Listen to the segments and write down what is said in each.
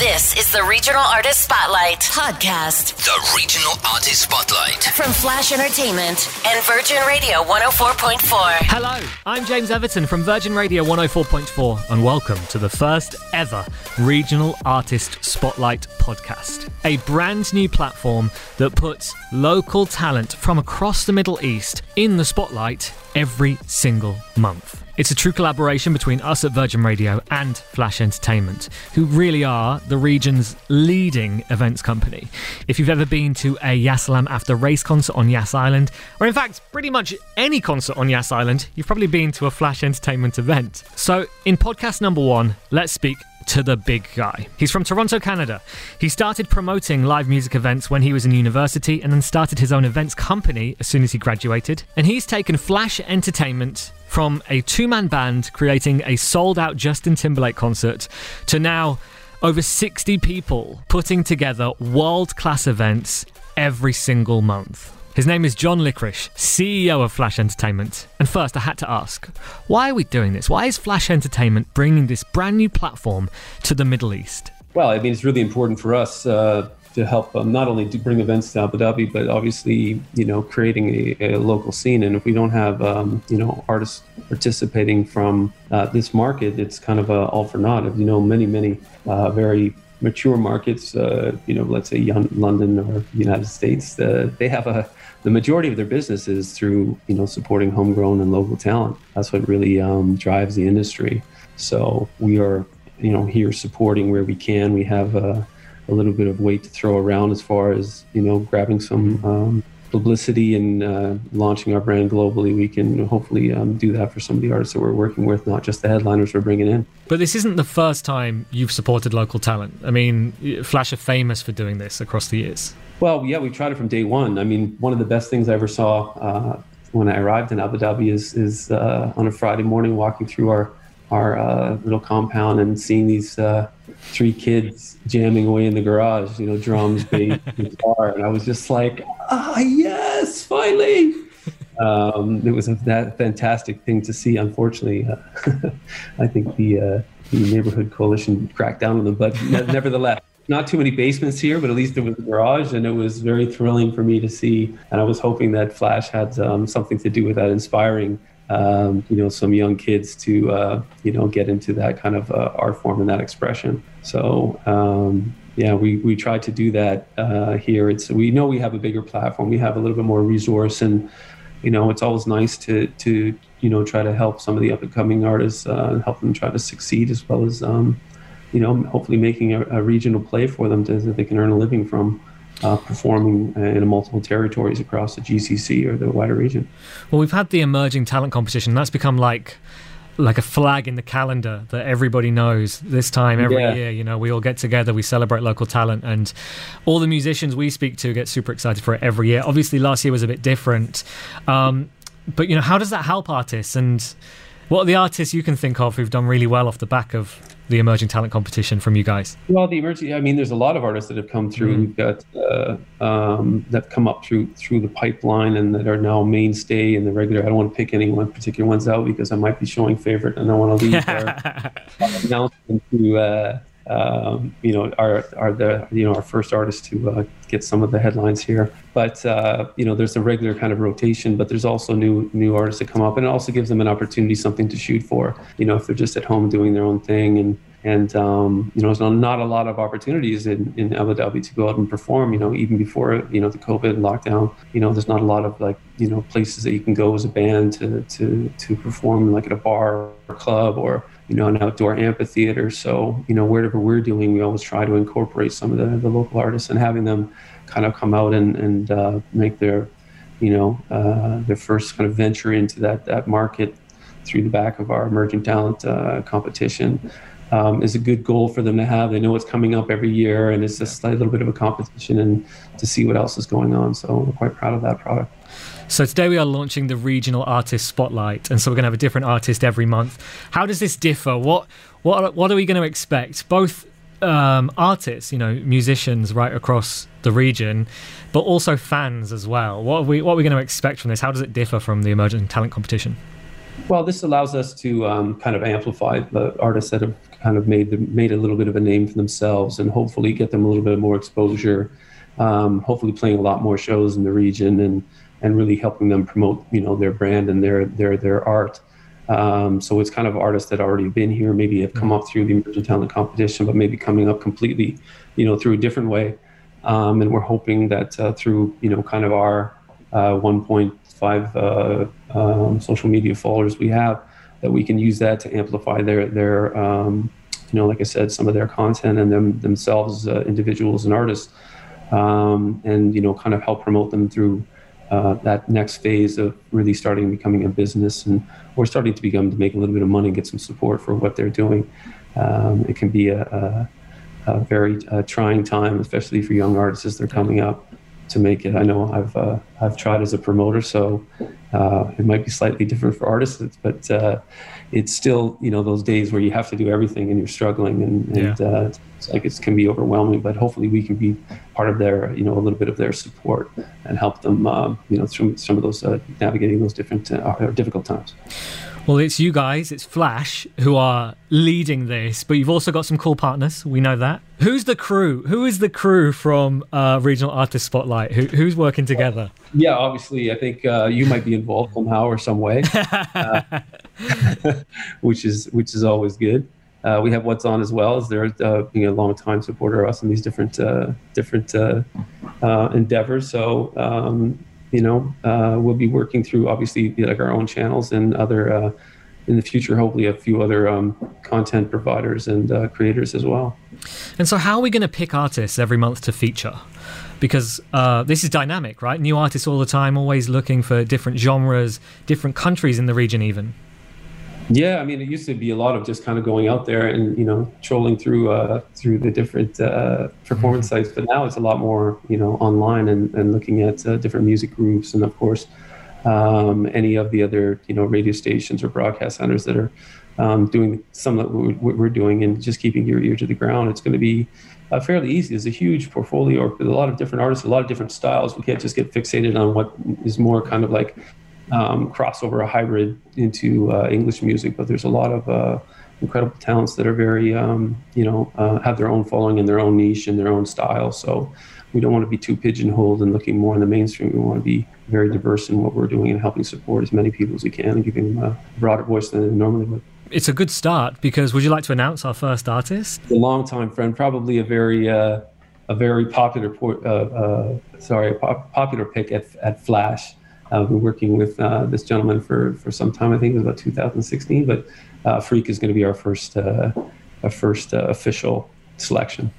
This is the Regional Artist Spotlight podcast The Regional Artist Spotlight. from Flash Entertainment and Virgin Radio 104.4. Hello, I'm James Everton from Virgin Radio 104.4, and welcome to the first ever Regional Artist Spotlight podcast. A brand new platform that puts local talent from across the Middle East in the spotlight every single month. It's a true collaboration between us at Virgin Radio and Flash Entertainment, who really are the region's leading events company. If you've ever been to a Yasalam after race concert on Yas Island, or in fact, pretty much any concert on Yas Island, you've probably been to a Flash Entertainment event. So, in podcast number one, let's speak to the big guy. He's from Toronto, Canada. He started promoting live music events when he was in university and then started his own events company as soon as he graduated. And he's taken Flash Entertainment from a two man band creating a sold out Justin Timberlake concert to now over 60 people putting together world class events every single month. His name is John Lickrish, CEO of Flash Entertainment. And first, I had to ask, why are we doing this? Why is Flash Entertainment bringing this brand new platform to the Middle East? Well, I mean, it's really important for us uh, to help um, not only to bring events to Abu Dhabi, but obviously, you know, creating a, a local scene. And if we don't have, um, you know, artists participating from uh, this market, it's kind of all for naught. If you know, many, many uh, very mature markets, uh, you know, let's say London or United States, uh, they have a the majority of their business is through, you know, supporting homegrown and local talent. That's what really um, drives the industry. So we are, you know, here supporting where we can. We have a, a little bit of weight to throw around as far as, you know, grabbing some um, publicity and uh, launching our brand globally. We can hopefully um, do that for some of the artists that we're working with, not just the headliners we're bringing in. But this isn't the first time you've supported local talent. I mean, Flash are famous for doing this across the years. Well, yeah, we tried it from day one. I mean, one of the best things I ever saw uh, when I arrived in Abu Dhabi is is uh, on a Friday morning walking through our our uh, little compound and seeing these uh, three kids jamming away in the garage. You know, drums, bass, guitar, and I was just like, ah, yes, finally. Um, it was a that fantastic thing to see. Unfortunately, uh, I think the uh, the neighborhood coalition cracked down on them, but ne- nevertheless not too many basements here, but at least there was a garage, and it was very thrilling for me to see. And I was hoping that Flash had um, something to do with that, inspiring um, you know some young kids to uh, you know get into that kind of uh, art form and that expression. So um, yeah, we we tried to do that uh, here. It's we know we have a bigger platform, we have a little bit more resource, and you know it's always nice to to you know try to help some of the up and coming artists uh, and help them try to succeed as well as um, you know, hopefully making a, a regional play for them to, that they can earn a living from. Uh, performing in multiple territories across the GCC or the wider region. Well, we've had the emerging talent competition. That's become like like a flag in the calendar that everybody knows this time every Yeah. year you know we all get together we celebrate local talent and all the musicians we speak to get super excited for it every year obviously last year was a bit different um, but you know how does that help artists and what are the artists you can think of who've done really well off the back of the emerging talent competition from you guys Well, the emerging, I mean, there's a lot of artists that have come through. We've got uh, um, that come up through through the pipeline and that are now mainstay in the regular. I don't want to pick any one particular ones out because I might be showing favorite, and I don't want to leave their announcement to uh, um, you know our our the you know our first artist to uh, get some of the headlines here. But uh, you know, there's a regular kind of rotation, but there's also new new artists that come up, and it also gives them an opportunity, something to shoot for. You know, if they're just at home doing their own thing and and um, you know, there's not, not a lot of opportunities in, in Abu Dhabi to go out and perform. You know, even before you know the COVID lockdown, you know, there's not a lot of like you know places that you can go as a band to to to perform like at a bar or club or you know an outdoor amphitheater. So you know, wherever we're doing, we always try to incorporate some of the, the local artists and having them kind of come out and and uh, make their you know uh, their first kind of venture into that that market through the back of our emerging talent uh, competition um, is a good goal for them to have. They know it's coming up every year, and it's just a little bit of a competition and to see what else is going on. So we're quite proud of that product. So today we are launching the regional artist spotlight, and so we're going to have a different artist every month. How does this differ? What what are- what are we going to expect? Both um, artists, you know, musicians right across the region, but also fans as well. What are we what are we going to expect from this? How does it differ from the emerging talent competition? Well, this allows us to um, kind of amplify the artists that have kind of made the, made a little bit of a name for themselves, and hopefully get them a little bit more exposure. Um, hopefully, playing a lot more shows in the region and and really helping them promote you know their brand and their their their art. Um, so it's kind of artists that already been here, maybe have come up through the emerging talent competition, but maybe coming up completely, you know, through a different way. Um, and we're hoping that uh, through you know kind of our uh, 1.5 uh, um, social media followers we have, that we can use that to amplify their their um, you know like I said some of their content and them themselves uh, individuals and artists, um, and you know kind of help promote them through. Uh, that next phase of really starting becoming a business and we're starting to become to make a little bit of money and get some support for what they're doing. Um, it can be a, a a very uh, trying time, especially for young artists as they're coming up to make it. I know I've uh, I've tried as a promoter, so uh, it might be slightly different for artists, but uh, it's still you know those days where you have to do everything and you're struggling, and, and yeah. Uh, it's like it can be overwhelming. But hopefully, we can be part of their you know a little bit of their support and help them uh, you know through some of those navigating those different difficult times. Well, it's you guys, it's Flash who are leading this, but you've also got some cool partners. We know that. Who's the crew? Who is the crew from uh, Regional Artist Spotlight? Who, who's working together? Yeah, obviously, I think uh, you might be involved somehow or some way, uh, which is which is always good. Uh, we have what's on as well as they're uh, being a long time supporter of us in these different uh, different endeavors. So um, you know, uh, we'll be working through obviously like our own channels and other uh, in the future, hopefully a few other um, content providers and uh, creators as well. And so, how are we going to pick artists every month to feature? Because uh, this is dynamic, right? New artists all the time, always looking for different genres, different countries in the region, even. Yeah, I mean, it used to be a lot of just kind of going out there and you know trolling through uh, through the different uh, performance mm-hmm. sites, but now it's a lot more you know online and, and looking at uh, different music groups and of course um, any of the other you know radio stations or broadcast centers that are um, doing some of what we're doing and just keeping your ear to the ground. It's going to be uh, fairly easy. There's a huge portfolio with a lot of different artists, a lot of different styles. We can't just get fixated on what is more kind of like um, crossover, a hybrid into uh, English music. But there's a lot of uh, incredible talents that are very, um, you know, uh, have their own following and their own niche and their own style. So we don't want to be too pigeonholed and looking more in the mainstream. We want to be very diverse in what we're doing and helping support as many people as we can and giving them a broader voice than they normally would. It's a good start because would you like to announce our first artist? A long-time friend, probably a very uh, a very popular uh, uh, sorry, a pop- popular pick at, at Flash. I've been working with uh, this gentleman for, for some time. I think it was about 2016, but uh, Freak is going to be our first uh, our first uh, official selection.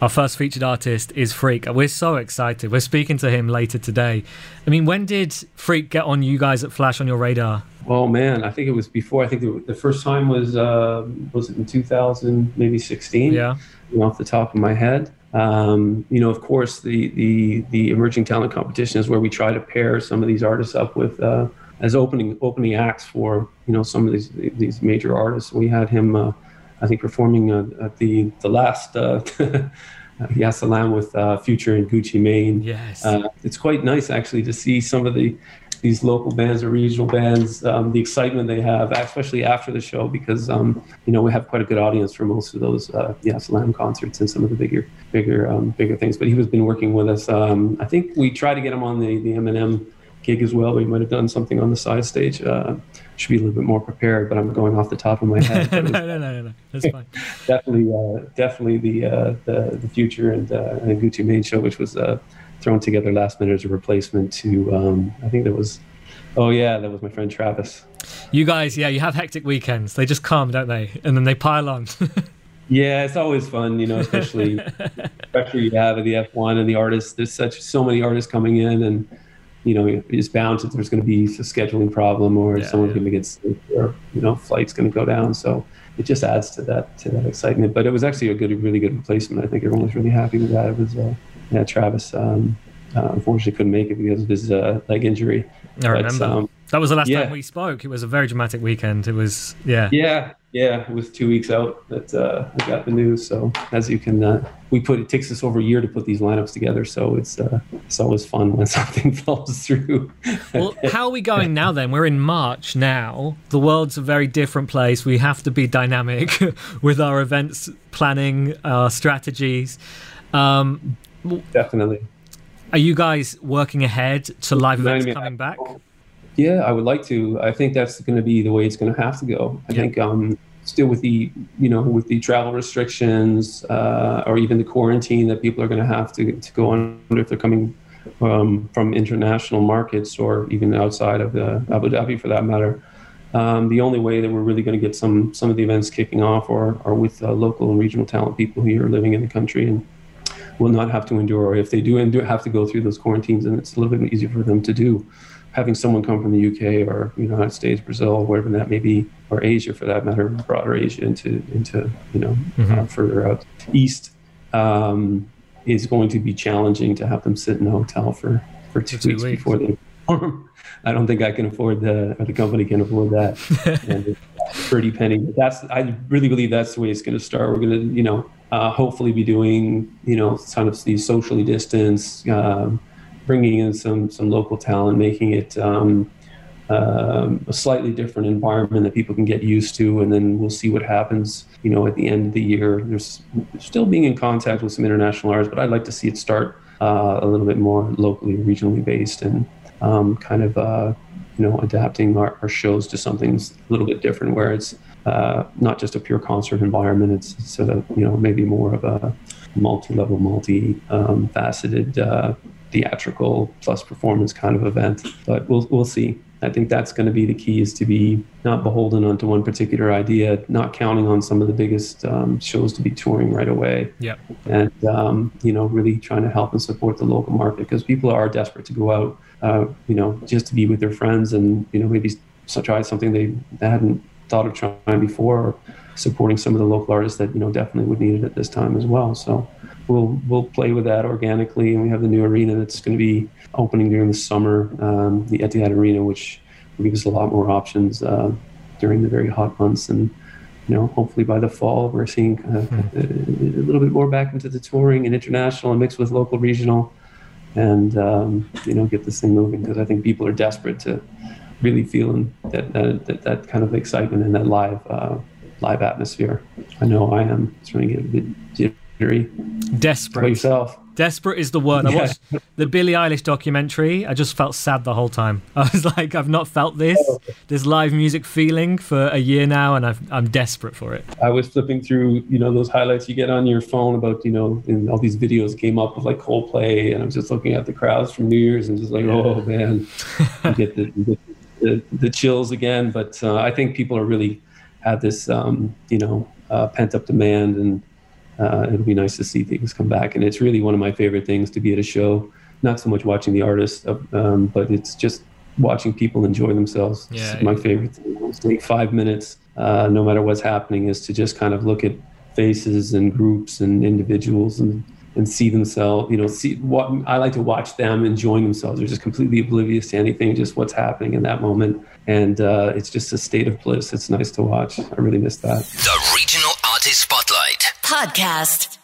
Our first featured artist is Freak. We're so excited. We're speaking to him later today. I mean, when did Freak get on you guys at Flash on your radar? Oh man, I think it was before. I think the, the first time was uh, was it in 2000, maybe 16. Yeah, off the top of my head. Um, you know, of course, the, the the emerging talent competition is where we try to pair some of these artists up with uh, as opening opening acts for you know some of these these major artists. We had him, uh, I think, performing uh, at the the last. Uh, Yasalam with uh, Future and Gucci Mane. Yes. Uh, it's quite nice actually to see some of the these local bands or regional bands, um, the excitement they have, especially after the show, because um, you know we have quite a good audience for most of those uh, Yasalam concerts and some of the bigger bigger um, bigger things. But he has been working with us. Um, I think we tried to get him on the the Eminem gig as well. We might have done something on the side stage. Uh, should be a little bit more prepared, but I'm going off the top of my head. no, no, no, no, no, that's fine. definitely, uh, definitely the, uh, the the future and, uh, and Gucci Mane show, which was uh, thrown together last minute as a replacement to um, I think there was oh yeah that was my friend Travis. You guys, yeah, you have hectic weekends. They just come, don't they? And then they pile on. yeah, it's always fun, you know, especially especially you have at the F1 and the artists. There's such so many artists coming in and you know, it's bound that there's going to be a scheduling problem or yeah, someone's yeah. going to get sick or you know, flight's going to go down. So it just adds to that to that excitement. But it was actually a good, really good replacement. I think everyone was really happy with that. It was uh, yeah, Travis. Um, uh, unfortunately couldn't make it because of his uh, leg injury. I remember. um, that was the last yeah. time we spoke. It was a very dramatic weekend. It was, yeah. Yeah, yeah. It was two weeks out that uh, I got the news. So as you can, uh, we put it takes us over a year to put these lineups together. So it's uh, it's always fun when something falls through. well, how are we going now? Then we're in March now. The world's a very different place. We have to be dynamic with our events planning, our strategies. Um, Definitely. Are you guys working ahead to live events coming back? Yeah, I would like to. I think that's going to be the way it's going to have to go. I think um, still with the you know with the travel restrictions uh, or even the quarantine that people are going to have to to go on if they're coming um, from international markets or even outside of the Abu Dhabi for that matter. Um, the only way that we're really going to get some some of the events kicking off are, are with uh, local and regional talent people here living in the country and will not have to endure, or if they do endure, have to go through those quarantines, and it's a little bit easier for them to do having someone come from the UK or United States, Brazil, wherever that may be, or Asia for that matter, broader Asia into into you know mm-hmm. uh, further out east, um, is going to be challenging to have them sit in a hotel for for two, two weeks, weeks, before they perform. I don't think I can afford the or the company can afford that. and pretty penny. But that's I really believe that's the way it's going to start. We're going to you know uh, hopefully be doing you know kind of these socially distanced. Um, bringing in some some local talent, making it um, um, a slightly different environment that people can get used to, and then we'll see what happens. You know, at the end of the year, there's still being in contact with some international artists, but I'd like to see it start uh, a little bit more locally, regionally based, and um, kind of uh, you know adapting our, our, shows to something a little bit different, where it's uh, not just a pure concert environment. It's sort of you know maybe more of a multi-level, multi-faceted uh, theatrical plus performance kind of event. But we'll we'll see. I think that's going to be the key is to be not beholden onto one particular idea, not counting on some of the biggest um, shows to be touring right away. Yeah. And, um, you know, really trying to help and support the local market because people are desperate to go out, uh, you know, just to be with their friends and, you know, maybe try something they, they hadn't thought of trying before or supporting some of the local artists that, you know, definitely would need it at this time as well. So we'll we'll play with that organically, and we have the new arena that's going to be opening during the summer, um, the Etihad Arena, which will give us a lot more options uh, during the very hot months, and you know, hopefully by the fall we're seeing uh, hmm. a, a, little bit more back into the touring and international and mixed with local regional, and um, you know, get this thing moving because I think people are desperate to really feeling that that, that, that kind of excitement and that live. Uh, live atmosphere. I know I am. It's going to bit Desperate. yourself. Desperate is the word. I watched the Billie Eilish documentary. I just felt sad the whole time. I was like, I've not felt this, this live music feeling for a year now, and i am desperate for it. I was flipping through, you know, those highlights you get on your phone about, you know, and all these videos came up of like Coldplay, and I was just looking at the crowds from New Year's and just like, oh man, you get the, you get the, the, chills again. But uh, I think people are really have this, um, you know, uh, pent up demand and uh, it'll be nice to see things come back. And it's really one of my favorite things to be at a show. Not so much watching the artists, um, but it's just watching people enjoy themselves. Yeah, it's my favorite thing. take five minutes, uh, no matter what's happening, is to just kind of look at faces and groups and individuals and and see themselves. You know, see what I like to watch them enjoying themselves. They're just completely oblivious to anything, just what's happening in that moment, and uh, it's just a state of bliss. It's nice to watch. I really miss that. The regional artist spotlight podcast.